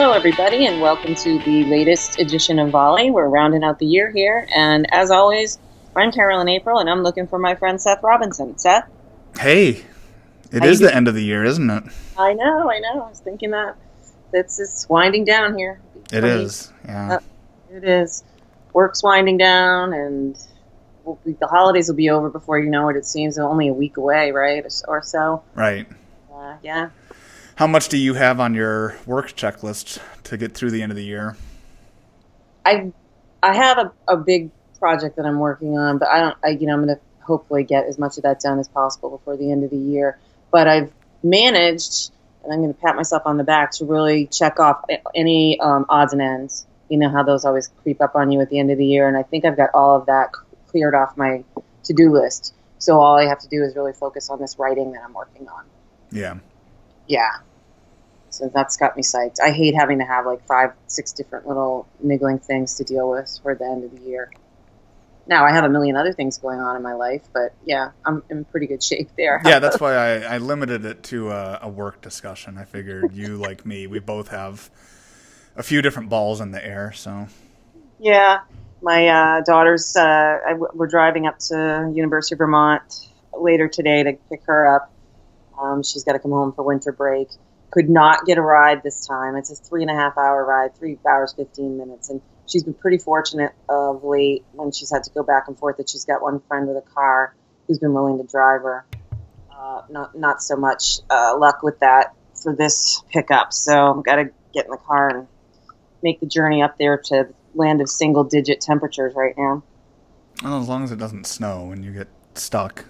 Hello, everybody, and welcome to the latest edition of Volley. We're rounding out the year here, and as always, I'm Carolyn April, and I'm looking for my friend Seth Robinson. Seth? Hey, it is the end of the year, isn't it? I know, I know. I was thinking that it's, it's winding down here. It is. Yeah. Uh, It is. Work's winding down, and we'll be, the holidays will be over before you know it. It seems only a week away, right, or so. Right. Uh, yeah. How much do you have on your work checklist to get through the end of the year? I I have a, a big project that I'm working on, but I don't. I, you know, I'm going to hopefully get as much of that done as possible before the end of the year. But I've managed, and I'm going to pat myself on the back to really check off any um, odds and ends. You know how those always creep up on you at the end of the year, and I think I've got all of that cleared off my to-do list. So all I have to do is really focus on this writing that I'm working on. Yeah. Yeah. So that's got me psyched. I hate having to have like five, six different little niggling things to deal with for the end of the year. Now I have a million other things going on in my life, but yeah, I'm in pretty good shape there. Yeah, that's why I, I limited it to a, a work discussion. I figured you, like me, we both have a few different balls in the air. So, Yeah, my uh, daughter's. Uh, I, we're driving up to University of Vermont later today to pick her up. Um, she's got to come home for winter break. Could not get a ride this time. It's a three and a half hour ride, three hours fifteen minutes, and she's been pretty fortunate of late when she's had to go back and forth that she's got one friend with a car who's been willing to drive her. Uh, not not so much uh, luck with that for this pickup. So I've got to get in the car and make the journey up there to land of single digit temperatures right now. well, as long as it doesn't snow and you get stuck.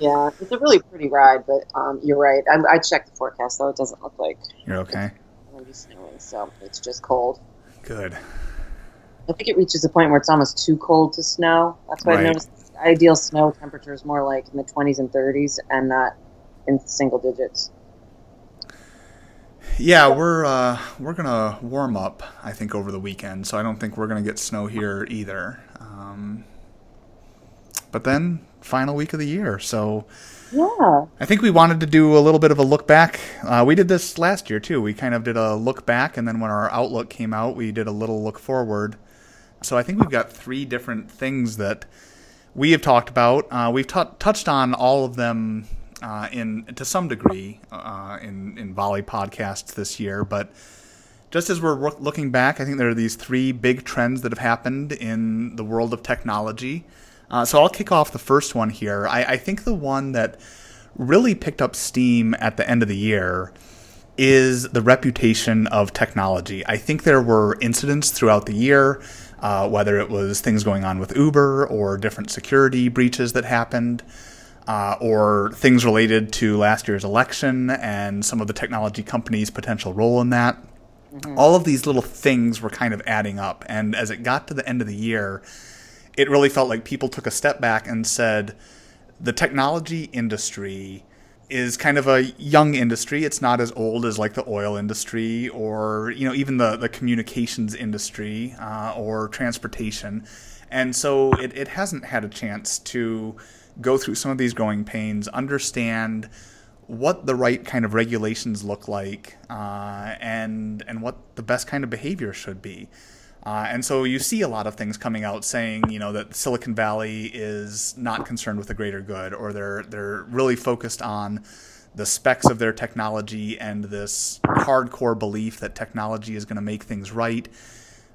Yeah, it's a really pretty ride, but um, you're right. I, I checked the forecast though; it doesn't look like You're okay. it's going to be snowing, so it's just cold. Good. I think it reaches a point where it's almost too cold to snow. That's why Right. I've noticed ideal snow temperature is more like in the 20s and 30s, and not in single digits. Yeah, we're uh, we're gonna warm up. I think over the weekend, so I don't think we're gonna get snow here either. Um, but then final week of the year, so Yeah, I think we wanted to do a little bit of a look back. Uh, we did this last year too. We kind of did a look back, and then when our outlook came out, we did a little look forward. So I think we've got three different things that we have talked about. Uh, we've tou touched on all of them uh, in to some degree uh, in in volley podcasts this year, but just as we're looking back, I think there are these three big trends that have happened in the world of technology. Uh, so I'll kick off the first one here. I, I think the one that really picked up steam at the end of the year is the reputation of technology. I think there were incidents throughout the year, uh, whether it was things going on with Uber or different security breaches that happened, uh, or things related to last year's election and some of the technology companies' potential role in that. All of these little things were kind of adding up. And as it got to the end of the year, it really felt like people took a step back and said, the technology industry is kind of a young industry. It's not as old as like the oil industry or you know even the the communications industry uh, or transportation, and so it, it hasn't had a chance to go through some of these growing pains, understand what the right kind of regulations look like, uh, and and what the best kind of behavior should be. Uh, and so you see a lot of things coming out saying, you know, that Silicon Valley is not concerned with the greater good, or they're they're really focused on the specs of their technology and this hardcore belief that technology is going to make things right.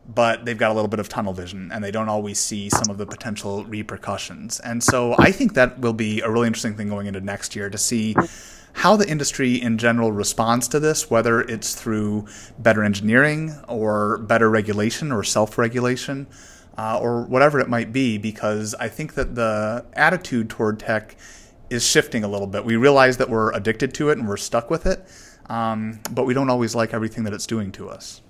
But they've got a little bit of tunnel vision, and they don't always see some of the potential repercussions. And so I think that will be a really interesting thing going into next year to see how the industry in general responds to this, whether it's through better engineering or better regulation or self regulation uh, or whatever it might be, because I think that the attitude toward tech is shifting a little bit. We realize that we're addicted to it and we're stuck with it, um, but we don't always like everything that it's doing to us.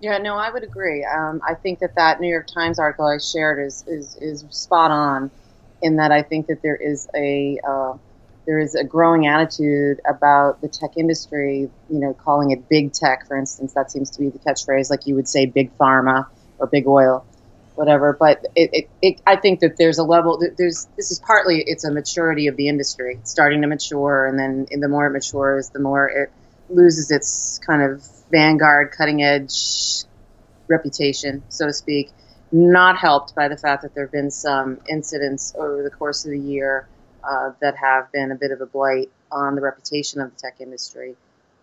Yeah, no, I would agree. Um, I think that that New York Times article I shared is is, is spot on, in that I think that there is a uh, there is a growing attitude about the tech industry. You know, calling it big tech, for instance, that seems to be the catchphrase. Like you would say, big pharma or big oil, whatever. But it, it, it I think that there's a level. There's this is partly it's a maturity of the industry, it's starting to mature, and then the more it matures, the more it loses its kind of vanguard, cutting edge reputation, so to speak. Not helped by the fact that there have been some incidents over the course of the year uh, that have been a bit of a blight on the reputation of the tech industry.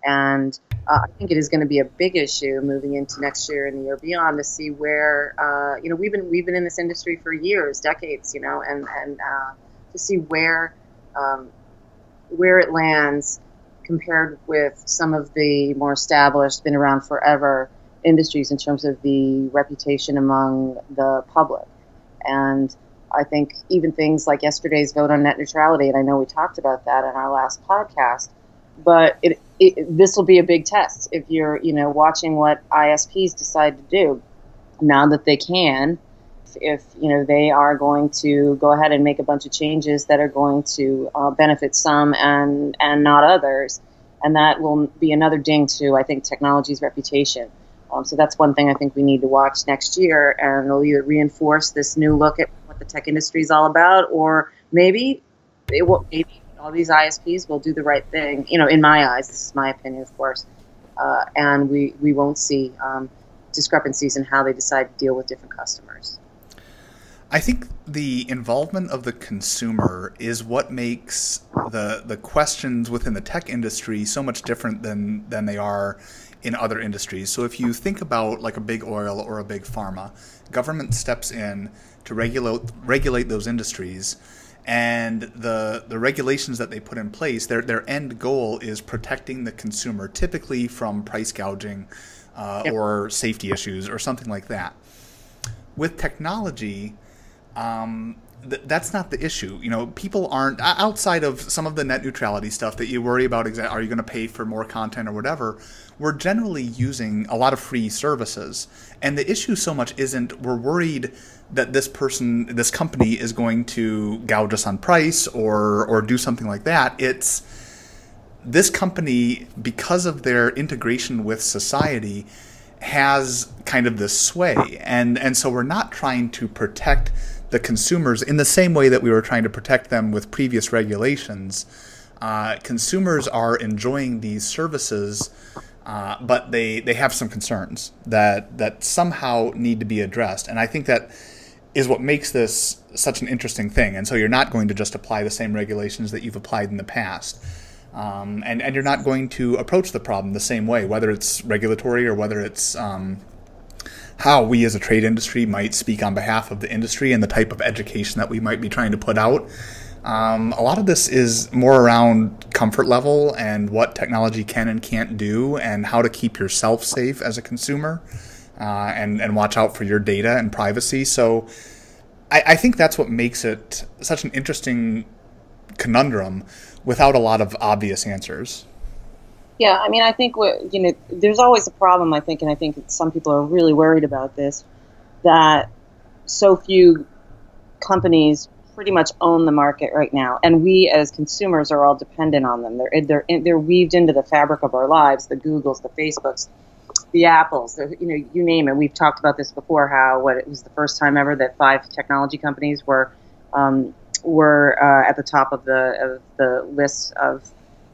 And uh, I think it is going to be a big issue moving into next year and the year beyond to see where uh, you know we've been we've been in this industry for years, decades, you know, and and uh, to see where um, where it lands compared with some of the more established, been around forever industries in terms of the reputation among the public. And I think even things like yesterday's vote on net neutrality, and I know we talked about that in our last podcast, but it, it, this will be a big test if you're, you know, watching what ISPs decide to do now that they can. If you know they are going to go ahead and make a bunch of changes that are going to uh, benefit some and and not others, and that will be another ding to I think technology's reputation. Um, so that's one thing I think we need to watch next year, and it'll either reinforce this new look at what the tech industry is all about, or maybe it will. Maybe all these ISPs will do the right thing. You know, in my eyes, this is my opinion, of course, uh, and we we won't see um, discrepancies in how they decide to deal with different customers. I think the involvement of the consumer is what makes the the questions within the tech industry so much different than than they are in other industries. So if you think about like a big oil or a big pharma, government steps in to regulate regulate those industries and the the regulations that they put in place, their their end goal is protecting the consumer, typically from price gouging uh, yep. or safety issues or something like that. With technology, um, th- that's not the issue. You know, people aren't outside of some of the net neutrality stuff that you worry about. Exa- are you going to pay for more content or whatever? We're generally using a lot of free services, and the issue so much isn't we're worried that this person, this company, is going to gouge us on price or or do something like that. It's this company because of their integration with society has kind of this sway and and so we're not trying to protect the consumers in the same way that we were trying to protect them with previous regulations. Uh, consumers are enjoying these services, uh, but they, they have some concerns that that somehow need to be addressed. And I think that is what makes this such an interesting thing. And so you're not going to just apply the same regulations that you've applied in the past. Um, and, and you're not going to approach the problem the same way, whether it's regulatory or whether it's um, how we as a trade industry might speak on behalf of the industry and the type of education that we might be trying to put out. Um, a lot of this is more around comfort level and what technology can and can't do, and how to keep yourself safe as a consumer, uh, and and watch out for your data and privacy. So, I, I think that's what makes it such an interesting conundrum without a lot of obvious answers. Yeah, I mean, I think what you know, there's always a problem. I think, and I think some people are really worried about this, that so few companies pretty much own the market right now, and we as consumers are all dependent on them. They're they're they're weaved into the fabric of our lives. The Googles, the Facebooks, the Apples, the, you know, you name it. We've talked about this before. How what it was the first time ever that five technology companies were um, were uh, at the top of the of the list of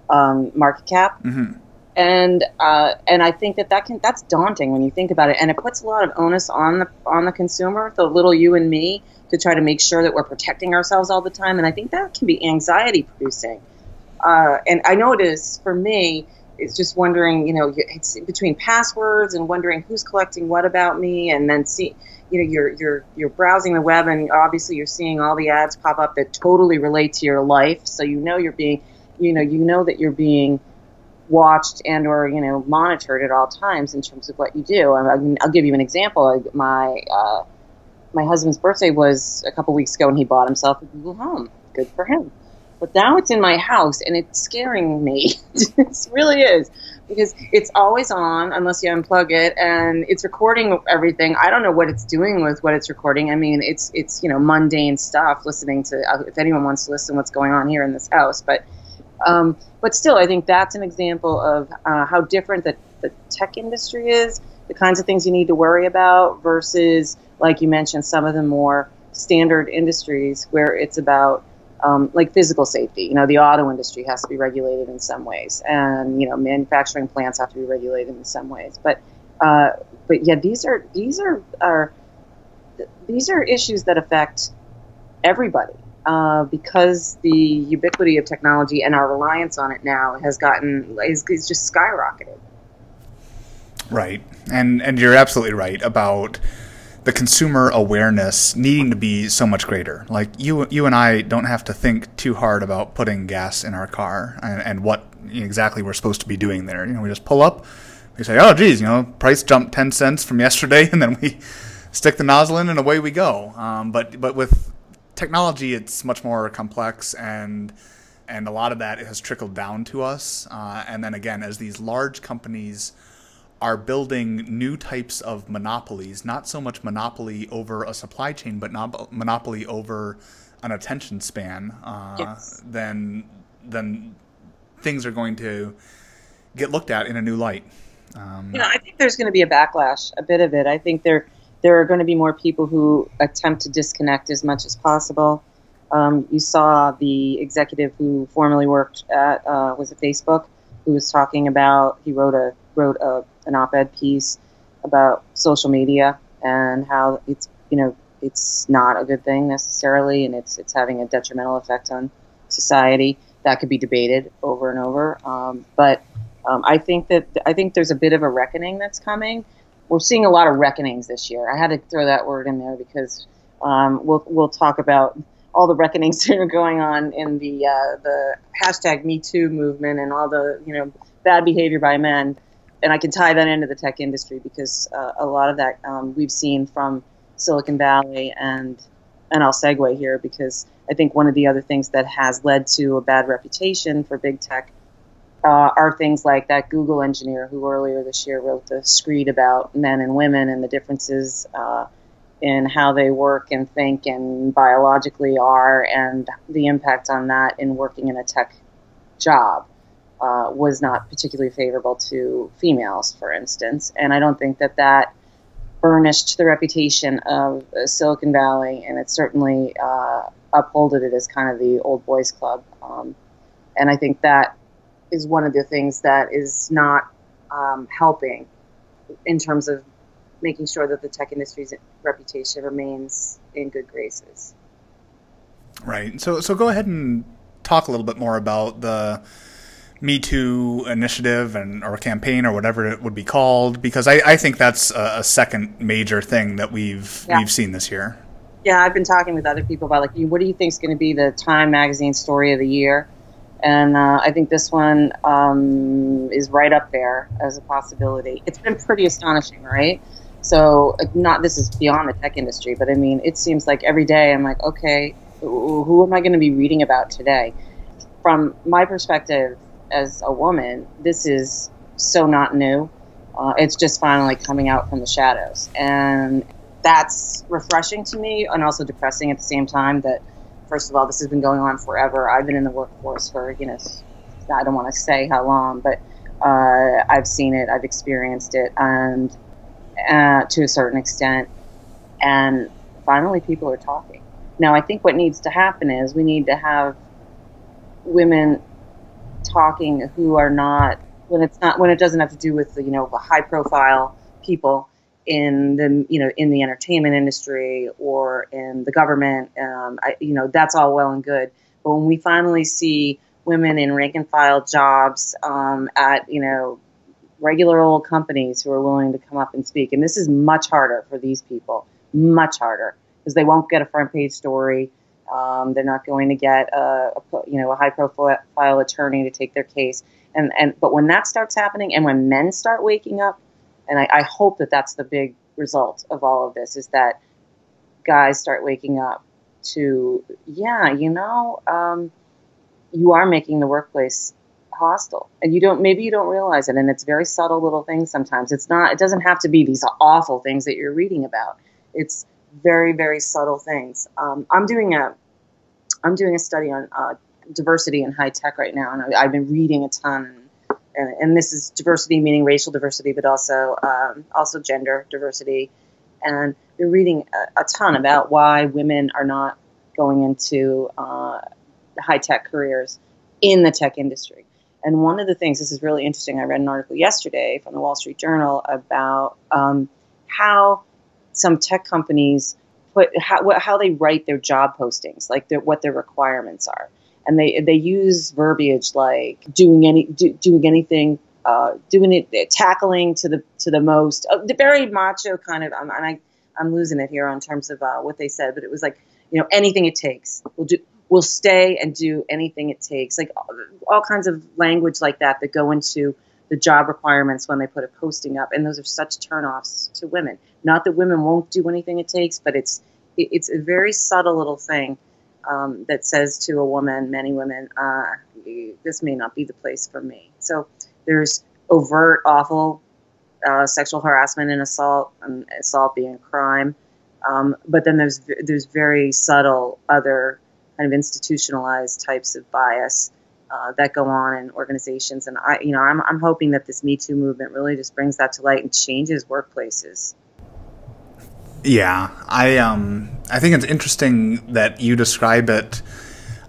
um, market cap. Mm-hmm. And uh, and I think that that can that's daunting when you think about it, and it puts a lot of onus on the on the consumer, the little you and me, to try to make sure that we're protecting ourselves all the time. And I think that can be anxiety producing. Uh, and I know it is for me. It's just wondering, you know, it's between passwords and wondering who's collecting what about me, and then see, you know, you're you're you're browsing the web, and obviously you're seeing all the ads pop up that totally relate to your life. So you know you're being you know you know that you're being watched and or you know monitored at all times in terms of what you do. I mean, I'll give you an example. My uh, my husband's birthday was a couple weeks ago, and he bought himself a Google Home. Good for him. But now it's in my house, and it's scaring me. it really is because it's always on unless you unplug it, and it's recording everything. I don't know what it's doing with what it's recording. I mean, it's it's you know mundane stuff. Listening to uh, if anyone wants to listen, what's going on here in this house, but um, but still, I think that's an example of uh, how different the, the tech industry is, the kinds of things you need to worry about versus, like you mentioned, some of the more standard industries where it's about um, like physical safety. You know, the auto industry has to be regulated in some ways, and you know, manufacturing plants have to be regulated in some ways. But uh, but yeah, these are these are are these are issues that affect everybody uh, because the ubiquity of technology and our reliance on it now has gotten is, is just skyrocketed. Right, and and you're absolutely right about the consumer awareness needing to be so much greater. Like you, you and I don't have to think too hard about putting gas in our car and, and what exactly we're supposed to be doing there. You know, we just pull up, we say, "Oh, geez, you know, price jumped ten cents from yesterday," and then we stick the nozzle in, and away we go. Um, but but with technology, it's much more complex and and a lot of that has trickled down to us. Uh, and then again, as these large companies are building new types of monopolies, not so much monopoly over a supply chain, but not monopoly over an attention span, uh, yes. then then things are going to get looked at in a new light. Um, you know, I think there's going to be a backlash, a bit of it. I think there there are going to be more people who attempt to disconnect as much as possible. Um, you saw the executive who formerly worked at uh, was it Facebook, who was talking about he wrote a wrote a an op-ed piece about social media and how it's you know it's not a good thing necessarily, and it's it's having a detrimental effect on society. That could be debated over and over, um, but um, I think that I think there's a bit of a reckoning that's coming. We're seeing a lot of reckonings this year. I had to throw that word in there because um, we'll we'll talk about all the reckonings that are going on in the uh, the hashtag Me Too movement and all the you know bad behavior by men and I can tie that into the tech industry because uh, a lot of that um, we've seen from Silicon Valley and and I'll segue here because I think one of the other things that has led to a bad reputation for big tech uh, are things like that Google engineer who earlier this year wrote the screed about men and women and the differences uh, in how they work and think and biologically are and the impact on that in working in a tech job uh, was not particularly favorable to females, for instance. And I don't think that that burnished the reputation of Silicon Valley, and it certainly uh, upholded it as kind of the old boys club. Um, and I think that is one of the things that is not um, helping in terms of making sure that the tech industry's reputation remains in good graces. Right. So, so go ahead and talk a little bit more about the me Too initiative and or campaign or whatever it would be called because I, I think that's a, a, second major thing that we've yeah. we've seen this year. Yeah, I've been talking with other people about like, what do you think is going to be the Time Magazine story of the year? And uh, I think this one um, is right up there as a possibility. It's been pretty astonishing, right? So, not this is beyond the tech industry, but I mean, it seems like every day I'm like, okay, who am I going to be reading about today? From my perspective, as a woman, this is so not new. Uh, it's just finally coming out from the shadows. And that's refreshing to me and also depressing at the same time that, first of all, this has been going on forever. I've been in the workforce for, you know, I don't want to say how long, but uh, I've seen it, I've experienced it, and uh, to a certain extent. And finally, people are talking. Now, I think what needs to happen is we need to have women talking who are not when it's not when it doesn't have to do with you know high profile people in the you know in the entertainment industry or in the government um, I, you know that's all well and good. But when we finally see women in rank and file jobs um, at you know regular old companies who are willing to come up and speak and this is much harder for these people much harder because they won't get a front page story um, they're not going to get a, a, you know a high profile attorney to take their case. And and but when that starts happening, and when men start waking up, and I, I hope that that's the big result of all of this is that guys start waking up to yeah, you know, um, you are making the workplace hostile. And you don't maybe you don't realize it and it's very subtle little things sometimes. It's not it doesn't have to be these awful things that you're reading about. It's very very subtle things um, i'm doing a I'm doing a study on uh, diversity in high tech right now, and I, have been reading a ton. And, and, this is diversity meaning racial diversity, but also um, also gender diversity. And been reading a, a, ton about why women are not going into uh, high tech careers in the tech industry. And one of the things, this is really interesting. I read an article yesterday from the Wall Street Journal about um, how some tech companies put how, how they write their job postings, like their, what their requirements are, and they they use verbiage like doing any do, doing anything, uh, doing it, tackling to the to the most, uh, the very macho kind of. Um, and I I'm losing it here on terms of uh, what they said, but it was like you know anything it takes. We'll do we'll stay and do anything it takes, like all, all kinds of language like that that go into the job requirements when they put a posting up, and those are such turnoffs to women. Not that women won't do anything it takes, but it's it's a very subtle little thing um, that says to a woman, many women, uh, this may not be the place for me. So there's overt, awful uh, sexual harassment and assault, and assault being a crime. Um, but then there's there's very subtle other kind of institutionalized types of bias uh, that go on in organizations. And I, you know, I'm, I'm hoping that this Me Too movement really just brings that to light and changes workplaces. Yeah, I um, I think it's interesting that you describe it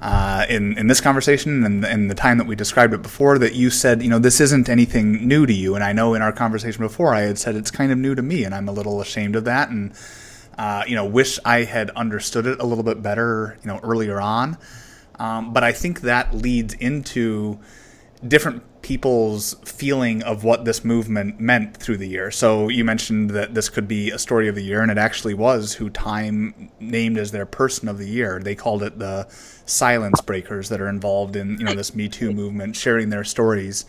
uh, in in this conversation and in the time that we described it before. That you said, you know, this isn't anything new to you, and I know in our conversation before I had said it's kind of new to me, and I'm a little ashamed of that, and uh, you know, wish I had understood it a little bit better, you know, earlier on. Um, but I think that leads into different people's feeling of what this movement meant through the year. So you mentioned that this could be a story of the year, and it actually was who Time named as their person of the year. They called it the silence breakers that are involved in you know this Me Too movement, sharing their stories.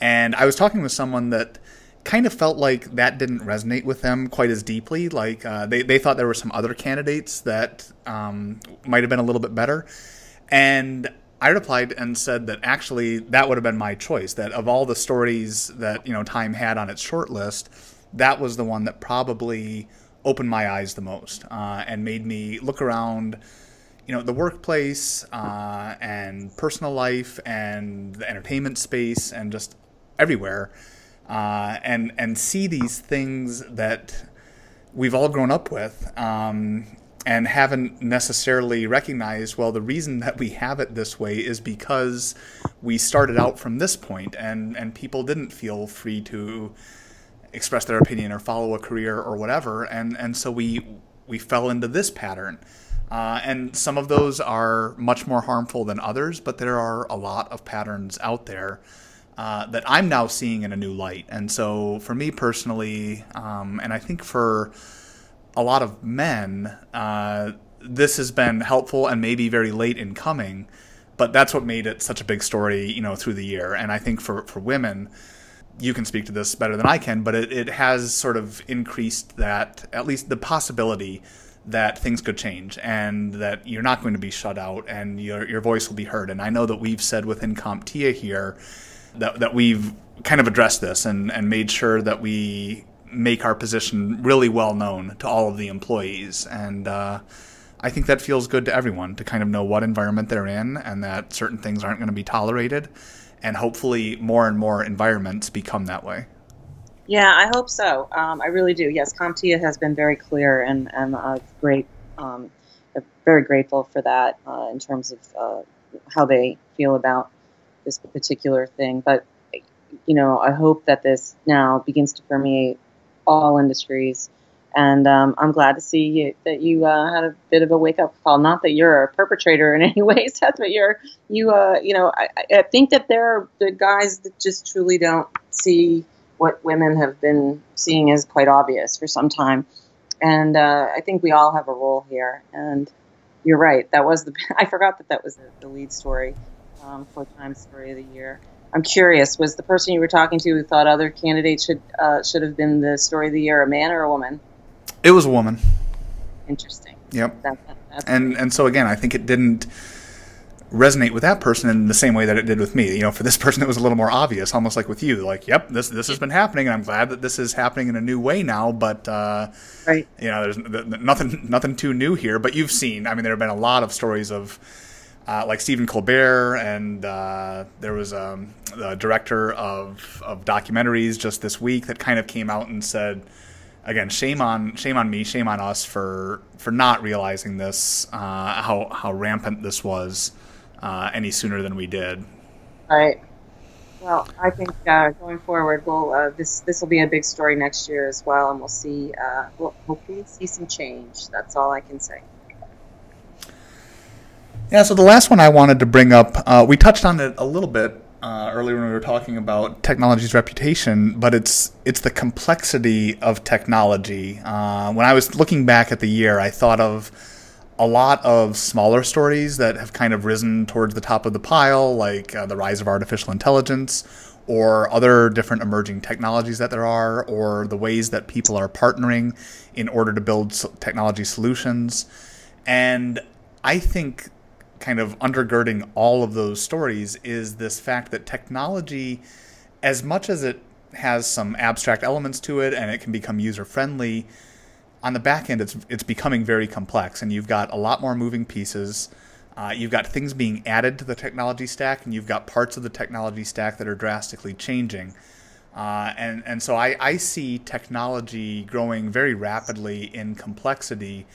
And I was talking with someone that kind of felt like that didn't resonate with them quite as deeply. Like uh, they they thought there were some other candidates that um, might have been a little bit better. And I replied and said that actually that would have been my choice. That of all the stories that you know Time had on its short list, that was the one that probably opened my eyes the most uh, and made me look around. You know, the workplace uh, and personal life and the entertainment space and just everywhere, uh, and and see these things that we've all grown up with. Um, and haven't necessarily recognized well the reason that we have it this way is because we started out from this point and and people didn't feel free to express their opinion or follow a career or whatever and and so we we fell into this pattern. Uh, and some of those are much more harmful than others but there are a lot of patterns out there uh, that I'm now seeing in a new light. And so for me personally um, and I think for a lot of men, uh, this has been helpful and maybe very late in coming, but that's what made it such a big story, you know, through the year. And I think for, for women, you can speak to this better than I can, but it, it has sort of increased that, at least the possibility that things could change and that you're not going to be shut out and your, your voice will be heard. And I know that we've said within CompTIA here that, that we've kind of addressed this and, and made sure that we make our position really well known to all of the employees. And uh, I think that feels good to everyone to kind of know what environment they're in and that certain things aren't going to be tolerated. And hopefully, more and more environments become that way. Yeah, I hope so. Um, I really do. Yes, CompTIA has been very clear and, and uh, great. Um, very grateful for that uh, in terms of uh, how they feel about this particular thing. But you know, I hope that this now begins to permeate all industries. And um, I'm glad to see you, that you uh, had a bit of a wake up call. Not that you're a perpetrator in any way, Seth, but you're you. Uh, you know, I, I think that there are the guys that just truly don't see what women have been seeing as quite obvious for some time. And uh, I think we all have a role here. And you're right. That was the. I forgot that that was the, the lead story um, for times Story of the Year. I'm curious. Was the person you were talking to who thought other candidates should uh, should have been the story of the year a man or a woman? It was a woman. Interesting. Yep. That, that, and and so again, I think it didn't resonate with that person in the same way that it did with me. You know, for this person, it was a little more obvious, almost like with you. Like, yep, this this has been happening, and I'm glad that this is happening in a new way now. But uh, right, you know, there's nothing nothing too new here. But you've seen, I mean, there have been a lot of stories of uh, like Stephen Colbert, and uh, there was um, the director of, of documentaries just this week that kind of came out and said, again, shame on shame on me, shame on us for for not realizing this, uh, how how rampant this was uh, any sooner than we did. Right. Well, I think uh, going forward, we'll uh, this this will be a big story next year as well, and we'll see. We'll hopefully see some change. That's all I can say. Yeah. So the last one I wanted to bring up, uh, we touched on it a little bit uh, earlier when we were talking about technology's reputation, but it's it's the complexity of technology. Uh, when I was looking back at the year, I thought of a lot of smaller stories that have kind of risen towards the top of the pile, like uh, the rise of artificial intelligence, or other different emerging technologies that there are, or the ways that people are partnering in order to build technology solutions. And I think, kind of undergirding all of those stories, is this fact that technology, as much as it has some abstract elements to it and it can become user friendly, on the back end, it's it's becoming very complex, and you've got a lot more moving pieces. Uh, you've got things being added to the technology stack, and you've got parts of the technology stack that are drastically changing. Uh, and and so I, I see technology growing very rapidly in complexity,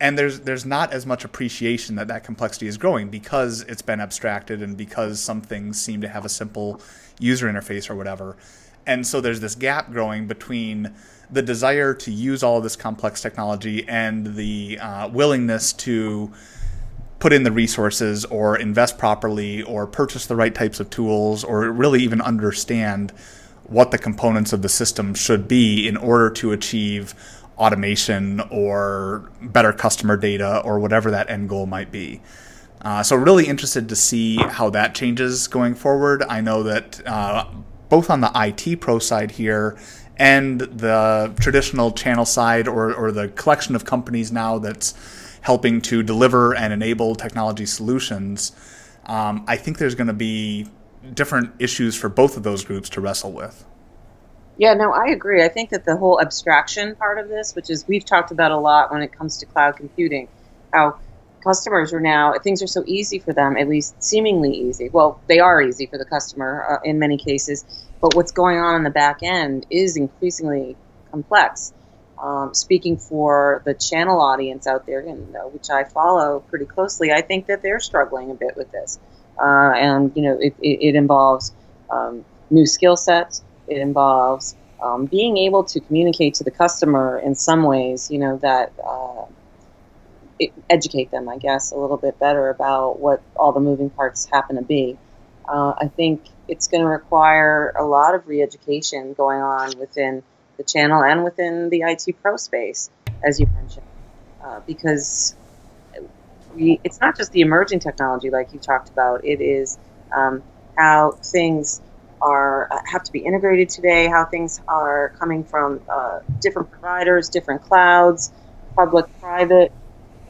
and there's there's not as much appreciation that that complexity is growing because it's been abstracted and because some things seem to have a simple user interface or whatever, and so there's this gap growing between the desire to use all of this complex technology and the uh, willingness to put in the resources or invest properly or purchase the right types of tools or really even understand what the components of the system should be in order to achieve automation or better customer data or whatever that end goal might be. Uh, so, really interested to see how that changes going forward. I know that uh, both on the IT pro side here and the traditional channel side or, or the collection of companies now that's helping to deliver and enable technology solutions, um, I think there's going to be different issues for both of those groups to wrestle with. Yeah, no, I agree. I think that the whole abstraction part of this, which is we've talked about a lot when it comes to cloud computing, how customers are now things are so easy for them, at least seemingly easy. Well, they are easy for the customer uh, in many cases, but what's going on in the back end is increasingly complex. Um, speaking for the channel audience out there, and, uh, which I follow pretty closely, I think that they're struggling a bit with this. Uh, and you know, it, it, it involves um, new skill sets. It involves um, being able to communicate to the customer in some ways, you know, that uh, educate them, I guess, a little bit better about what all the moving parts happen to be. Uh, I think it's going to require a lot of re-education going on within the channel and within the IT pro space, as you mentioned, uh, because we, it's not just the emerging technology like you talked about. It is um, how things are have to be integrated today, how things are coming from uh, different providers, different clouds, public, private,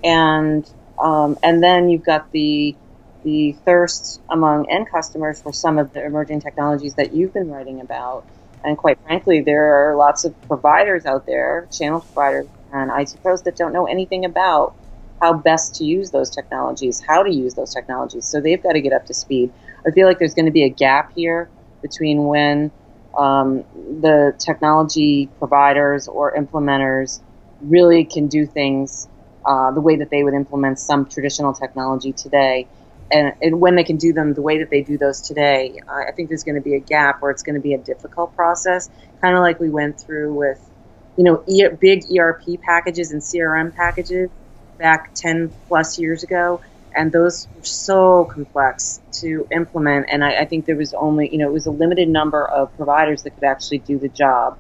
and um, and then you've got the the thirst among end customers for some of the emerging technologies that you've been writing about. And quite frankly, there are lots of providers out there, channel providers and IT pros that don't know anything about how best to use those technologies, how to use those technologies. So they've got to get up to speed. I feel like there's going to be a gap here between when um, the technology providers or implementers really can do things uh, the way that they would implement some traditional technology today and, and when they can do them the way that they do those today, uh, I think there's going to be a gap where it's going to be a difficult process, kind of like we went through with, you know, e- big ERP packages and CRM packages back 10 plus years ago. And those were so complex to implement. And I, I think there was only, you know, it was a limited number of providers that could actually do the job,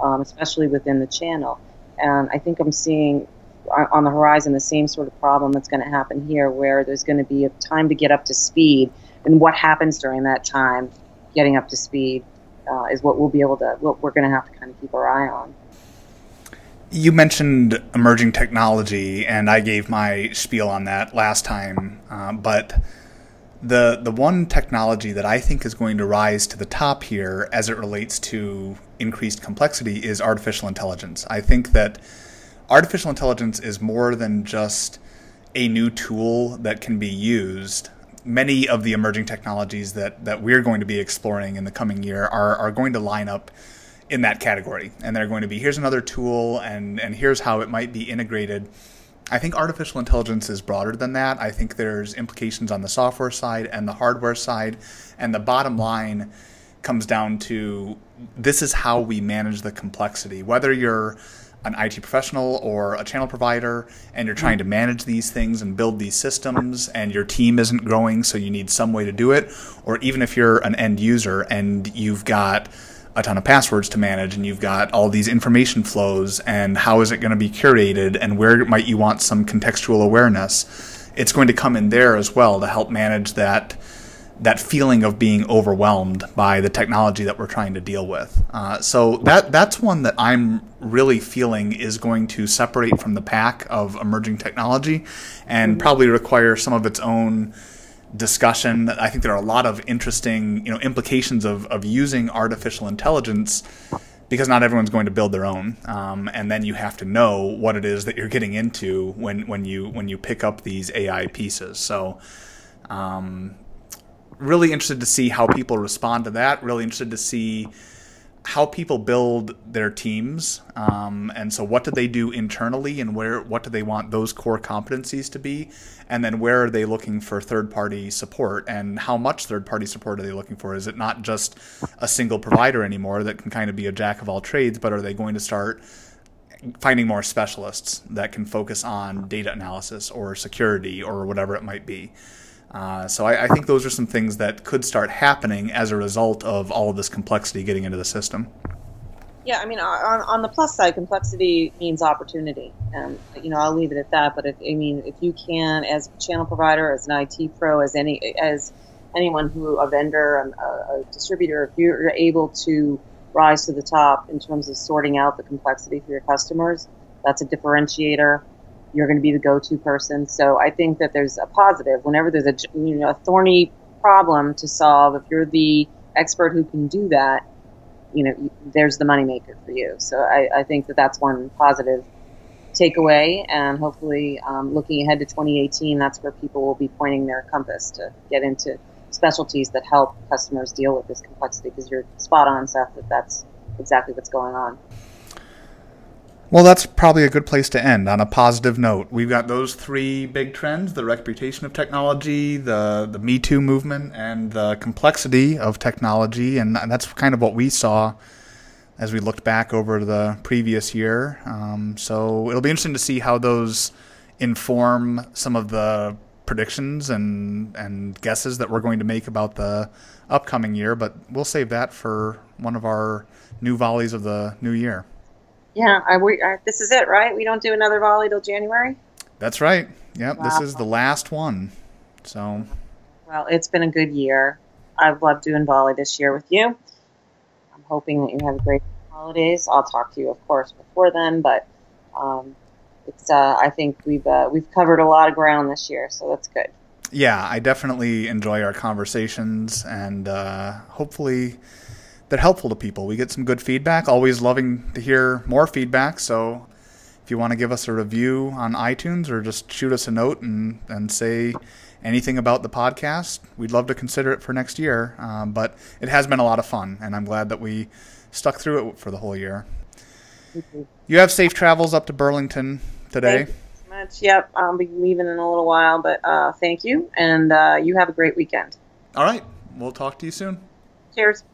um, especially within the channel. And I think I'm seeing on the horizon the same sort of problem that's going to happen here, where there's going to be a time to get up to speed, and what happens during that time, getting up to speed, uh, is what we'll be able to. What we're going to have to kind of keep our eye on. You mentioned emerging technology, and I gave my spiel on that last time, uh, but the the one technology that I think is going to rise to the top here as it relates to increased complexity is artificial intelligence. I think that artificial intelligence is more than just a new tool that can be used. Many of the emerging technologies that, that we're going to be exploring in the coming year are, are going to line up in that category. And they're going to be here's another tool, and, and here's how it might be integrated I think artificial intelligence is broader than that. I think there's implications on the software side and the hardware side. And the bottom line comes down to this is how we manage the complexity. Whether you're an IT professional or a channel provider and you're trying to manage these things and build these systems and your team isn't growing, so you need some way to do it, or even if you're an end user and you've got a ton of passwords to manage and you've got all these information flows and how is it going to be curated and where might you want some contextual awareness it's going to come in there as well to help manage that that feeling of being overwhelmed by the technology that we're trying to deal with. Uh, so that that's one that I'm really feeling is going to separate from the pack of emerging technology, and probably require some of its own discussion. I think there are a lot of interesting, you know, implications of, of using artificial intelligence because not everyone's going to build their own, um, and then you have to know what it is that you're getting into when when you when you pick up these AI pieces. So. Um, really interested to see how people respond to that. Really interested to see how people build their teams um, and so what do they do internally and where what do they want those core competencies to be? And then where are they looking for third party support? And how much third party support are they looking for? Is it not just a single provider anymore that can kind of be a jack of all trades but are they going to start finding more specialists that can focus on data analysis or security or whatever it might be uh, so I, I, think those are some things that could start happening as a result of all of this complexity getting into the system. Yeah, I mean, on, on the plus side, complexity means opportunity, and you know I'll leave it at that. But if, I mean, if you can, as a channel provider, as an IT pro, as any as anyone who a vendor, a, a distributor, if you're able to rise to the top in terms of sorting out the complexity for your customers, that's a differentiator you're going to be the go-to person. So I think that there's a positive whenever there's a you know a thorny problem to solve. If you're the expert who can do that, you know there's the moneymaker for you. So I, I think that that's one positive takeaway, and hopefully um, looking ahead to 2018, that's where people will be pointing their compass to get into specialties that help customers deal with this complexity. Because you're spot on, Seth, that that's exactly what's going on. Well, that's probably a good place to end on a positive note. We've got those three big trends the reputation of technology, the, the Me Too movement, and the complexity of technology. And that's kind of what we saw as we looked back over the previous year. Um, so it'll be interesting to see how those inform some of the predictions and, and guesses that we're going to make about the upcoming year. But we'll save that for one of our new volleys of the new year. Yeah, I, we, I, this is it, right? We don't do another volley till January. That's right. Yep, wow. this is the last one. So. Well, it's been a good year. I've loved doing volley this year with you. I'm hoping that you have a great holidays. I'll talk to you, of course, before then, but um, it's. Uh, I think we've uh, we've covered a lot of ground this year, so that's good. Yeah, I definitely enjoy our conversations, and uh, hopefully that helpful to people. We get some good feedback. Always loving to hear more feedback. So if you want to give us a review on iTunes or just shoot us a note and, and say anything about the podcast, we'd love to consider it for next year. Um, but it has been a lot of fun, and I'm glad that we stuck through it for the whole year. Mm-hmm. You have safe travels up to Burlington today. much. Yep, I'll be leaving in a little while, but uh, thank you, and uh, you have a great weekend. All right, we'll talk to you soon. Cheers.